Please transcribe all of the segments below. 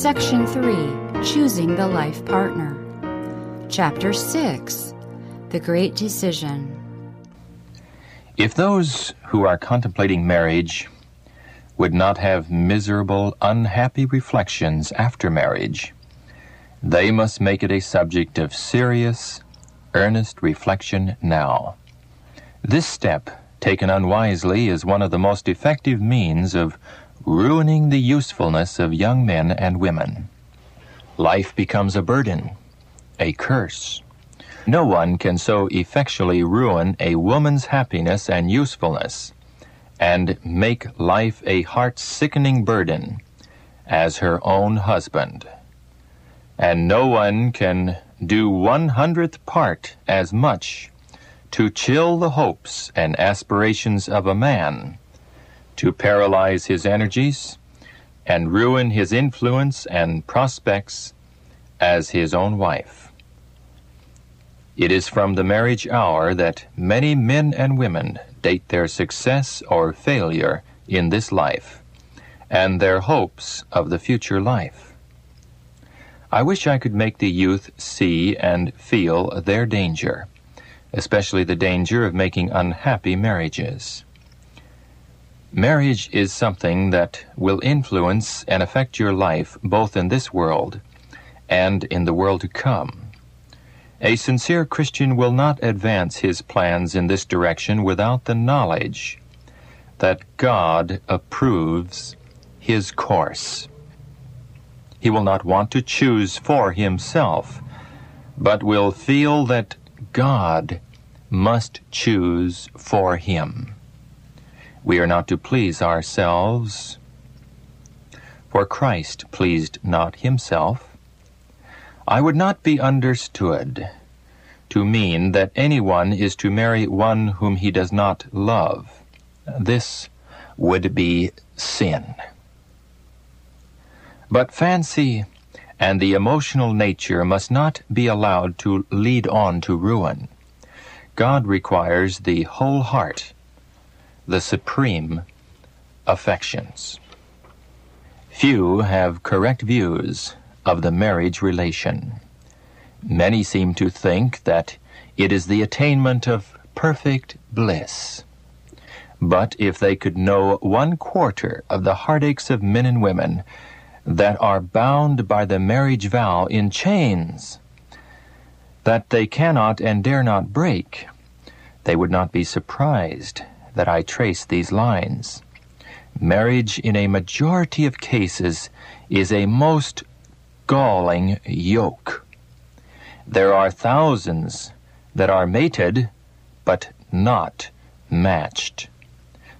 Section 3 Choosing the Life Partner. Chapter 6 The Great Decision. If those who are contemplating marriage would not have miserable, unhappy reflections after marriage, they must make it a subject of serious, earnest reflection now. This step, taken unwisely, is one of the most effective means of ruining the usefulness of young men and women. Life becomes a burden, a curse. No one can so effectually ruin a woman's happiness and usefulness and make life a heart sickening burden as her own husband. And no one can do one hundredth part as much to chill the hopes and aspirations of a man, to paralyze his energies, and ruin his influence and prospects as his own wife. It is from the marriage hour that many men and women date their success or failure in this life and their hopes of the future life. I wish I could make the youth see and feel their danger, especially the danger of making unhappy marriages. Marriage is something that will influence and affect your life both in this world and in the world to come. A sincere Christian will not advance his plans in this direction without the knowledge that God approves his course. He will not want to choose for himself, but will feel that God must choose for him. We are not to please ourselves, for Christ pleased not himself. I would not be understood to mean that anyone is to marry one whom he does not love. This would be sin. But fancy and the emotional nature must not be allowed to lead on to ruin. God requires the whole heart, the supreme affections. Few have correct views of the marriage relation. Many seem to think that it is the attainment of perfect bliss. But if they could know one quarter of the heartaches of men and women that are bound by the marriage vow in chains that they cannot and dare not break, they would not be surprised that I trace these lines. Marriage, in a majority of cases, is a most galling yoke. There are thousands that are mated, but not matched.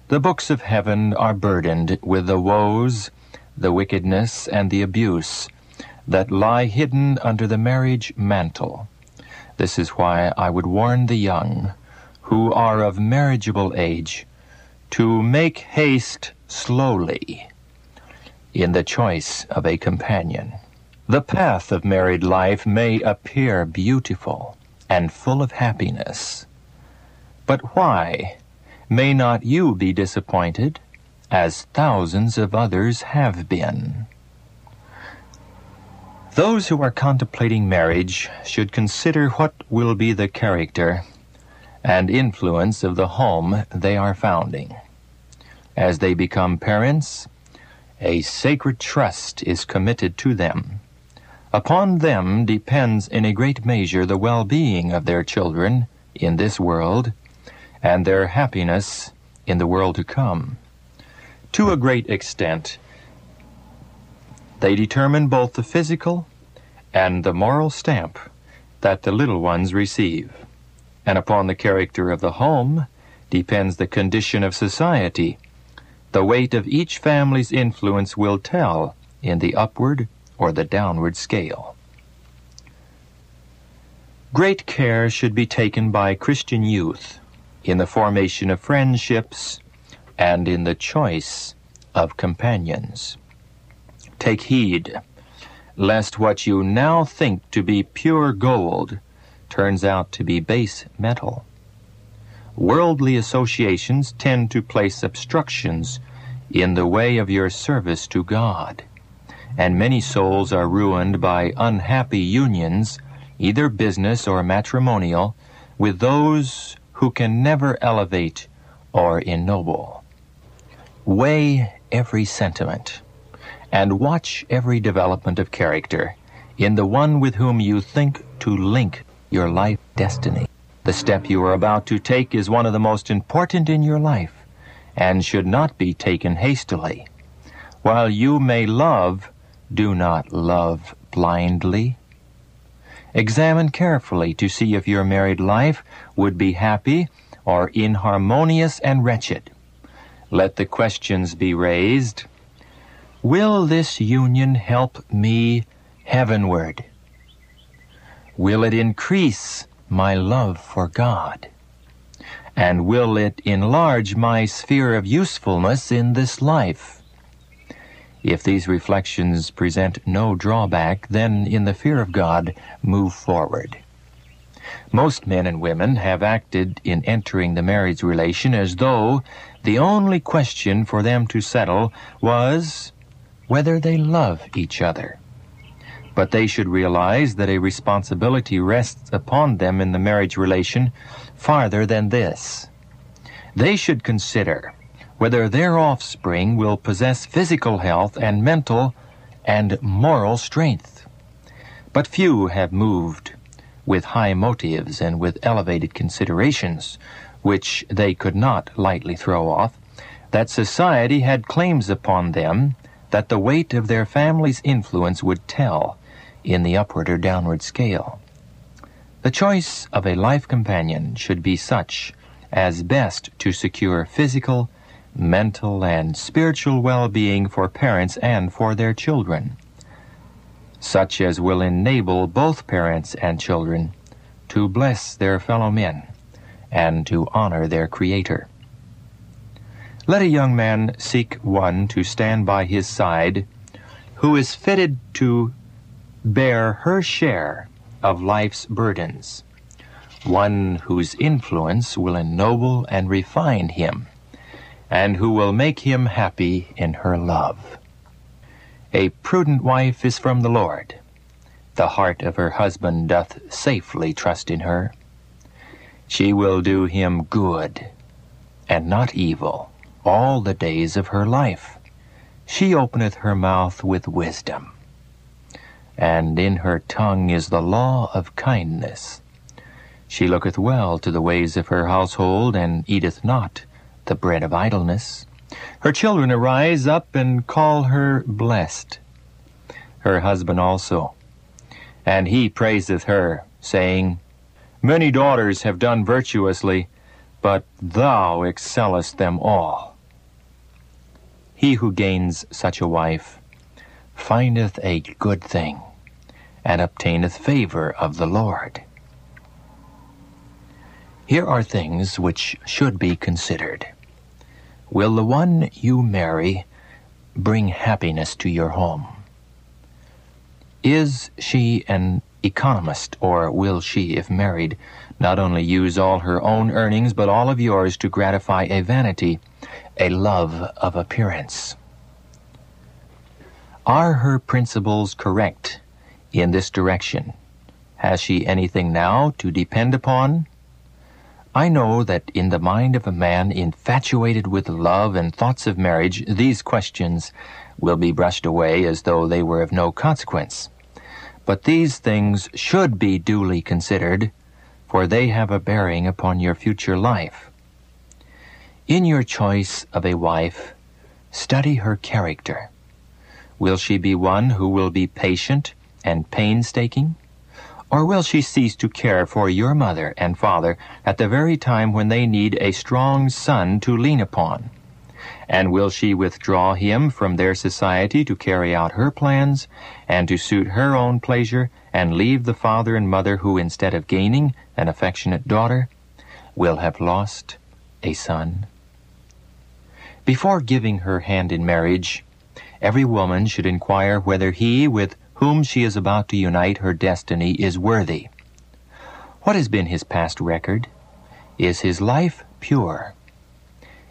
The books of heaven are burdened with the woes, the wickedness, and the abuse that lie hidden under the marriage mantle. This is why I would warn the young, who are of marriageable age, to make haste slowly in the choice of a companion. The path of married life may appear beautiful and full of happiness. But why may not you be disappointed as thousands of others have been? Those who are contemplating marriage should consider what will be the character and influence of the home they are founding. As they become parents, a sacred trust is committed to them Upon them depends in a great measure the well being of their children in this world and their happiness in the world to come. To a great extent, they determine both the physical and the moral stamp that the little ones receive. And upon the character of the home depends the condition of society. The weight of each family's influence will tell in the upward or the downward scale. Great care should be taken by Christian youth in the formation of friendships and in the choice of companions. Take heed lest what you now think to be pure gold turns out to be base metal. Worldly associations tend to place obstructions in the way of your service to God and many souls are ruined by unhappy unions, either business or matrimonial, with those who can never elevate or ennoble. Weigh every sentiment and watch every development of character in the one with whom you think to link your life destiny. The step you are about to take is one of the most important in your life and should not be taken hastily. While you may love, do not love blindly. Examine carefully to see if your married life would be happy or inharmonious and wretched. Let the questions be raised. Will this union help me heavenward? Will it increase my love for God? And will it enlarge my sphere of usefulness in this life? If these reflections present no drawback, then in the fear of God, move forward. Most men and women have acted in entering the marriage relation as though the only question for them to settle was whether they love each other. But they should realize that a responsibility rests upon them in the marriage relation farther than this. They should consider whether their offspring will possess physical health and mental and moral strength. But few have moved with high motives and with elevated considerations, which they could not lightly throw off, that society had claims upon them that the weight of their family's influence would tell in the upward or downward scale. The choice of a life companion should be such as best to secure physical, mental, and spiritual well-being for parents and for their children, such as will enable both parents and children to bless their fellow men and to honor their Creator. Let a young man seek one to stand by his side who is fitted to bear her share of life's burdens, one whose influence will ennoble and refine him and who will make him happy in her love. A prudent wife is from the Lord. The heart of her husband doth safely trust in her. She will do him good and not evil all the days of her life. She openeth her mouth with wisdom, and in her tongue is the law of kindness. She looketh well to the ways of her household, and eateth not the bread of idleness. Her children arise up and call her blessed. Her husband also. And he praiseth her, saying, Many daughters have done virtuously, but thou excellest them all. He who gains such a wife findeth a good thing, and obtaineth favor of the Lord. Here are things which should be considered. Will the one you marry bring happiness to your home? Is she an economist, or will she, if married, not only use all her own earnings, but all of yours to gratify a vanity, a love of appearance? Are her principles correct in this direction? Has she anything now to depend upon? I know that in the mind of a man infatuated with love and thoughts of marriage, these questions will be brushed away as though they were of no consequence. But these things should be duly considered, for they have a bearing upon your future life. In your choice of a wife, study her character. Will she be one who will be patient and painstaking? Or will she cease to care for your mother and father at the very time when they need a strong son to lean upon? And will she withdraw him from their society to carry out her plans and to suit her own pleasure and leave the father and mother who, instead of gaining an affectionate daughter, will have lost a son? Before giving her hand in marriage, every woman should inquire whether he, with whom she is about to unite her destiny is worthy. What has been his past record? Is his life pure?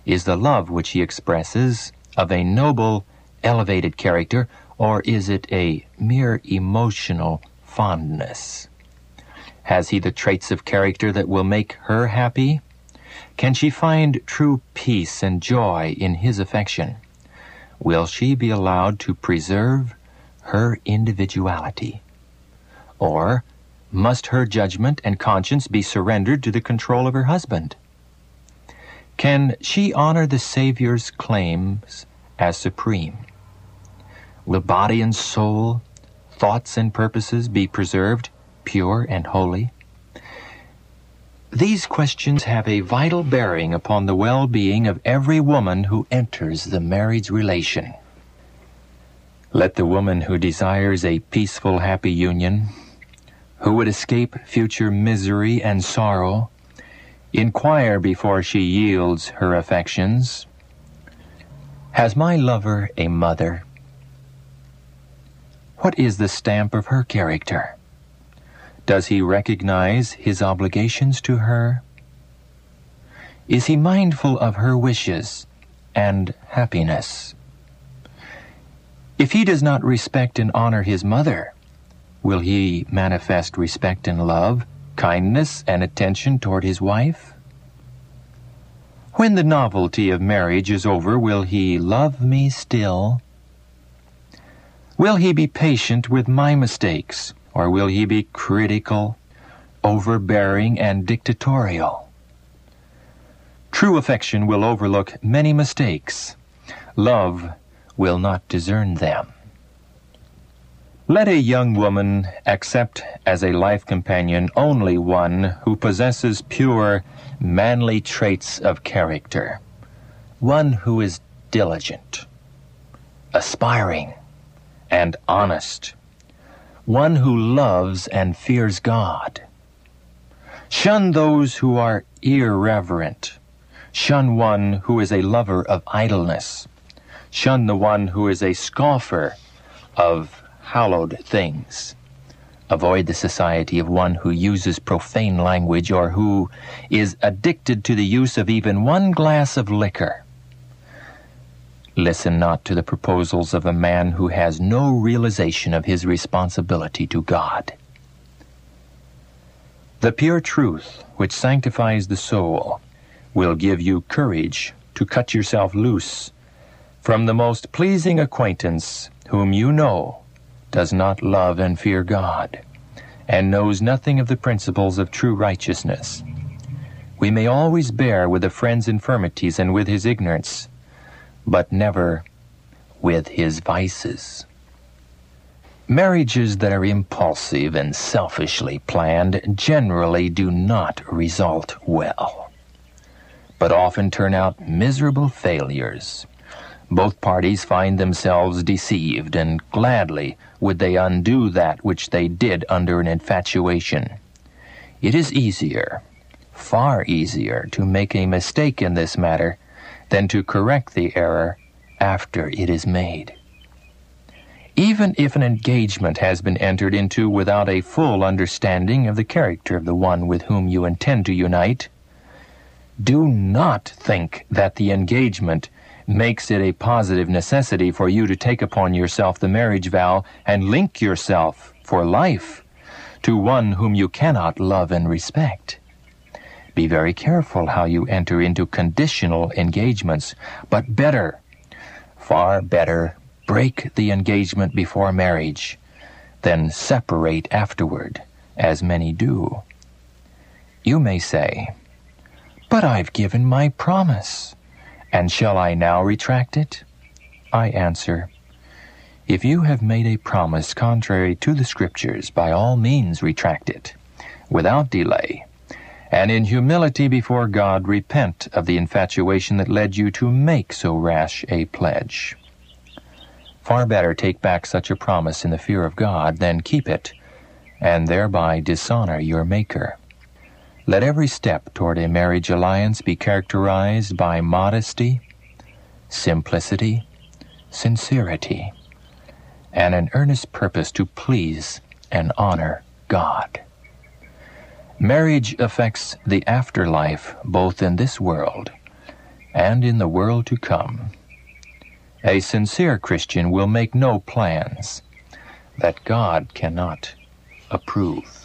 Is the love which he expresses of a noble, elevated character, or is it a mere emotional fondness? Has he the traits of character that will make her happy? Can she find true peace and joy in his affection? Will she be allowed to preserve her individuality? Or must her judgment and conscience be surrendered to the control of her husband? Can she honor the Savior's claims as supreme? Will body and soul, thoughts and purposes be preserved pure and holy? These questions have a vital bearing upon the well-being of every woman who enters the marriage relation. Let the woman who desires a peaceful, happy union, who would escape future misery and sorrow, inquire before she yields her affections, Has my lover a mother? What is the stamp of her character? Does he recognize his obligations to her? Is he mindful of her wishes and happiness? If he does not respect and honor his mother, will he manifest respect and love, kindness and attention toward his wife? When the novelty of marriage is over, will he love me still? Will he be patient with my mistakes? Or will he be critical, overbearing, and dictatorial? True affection will overlook many mistakes. Love will not discern them. Let a young woman accept as a life companion only one who possesses pure, manly traits of character. One who is diligent, aspiring, and honest one who loves and fears God. Shun those who are irreverent. Shun one who is a lover of idleness. Shun the one who is a scoffer of hallowed things. Avoid the society of one who uses profane language or who is addicted to the use of even one glass of liquor. Listen not to the proposals of a man who has no realization of his responsibility to God. The pure truth, which sanctifies the soul, will give you courage to cut yourself loose from the most pleasing acquaintance whom you know does not love and fear God, and knows nothing of the principles of true righteousness. We may always bear with a friend's infirmities and with his ignorance, but never with his vices. Marriages that are impulsive and selfishly planned generally do not result well, but often turn out miserable failures. Both parties find themselves deceived, and gladly would they undo that which they did under an infatuation. It is easier, far easier, to make a mistake in this matter than to correct the error after it is made. Even if an engagement has been entered into without a full understanding of the character of the one with whom you intend to unite, do not think that the engagement makes it a positive necessity for you to take upon yourself the marriage vow and link yourself for life to one whom you cannot love and respect. Be very careful how you enter into conditional engagements, but better, far better, break the engagement before marriage than separate afterward, as many do. You may say, But I've given my promise, and shall I now retract it? I answer, If you have made a promise contrary to the Scriptures, by all means retract it, without delay and in humility before God repent of the infatuation that led you to make so rash a pledge. Far better take back such a promise in the fear of God than keep it, and thereby dishonor your Maker. Let every step toward a marriage alliance be characterized by modesty, simplicity, sincerity, and an earnest purpose to please and honor God. Marriage affects the afterlife both in this world and in the world to come. A sincere Christian will make no plans that God cannot approve.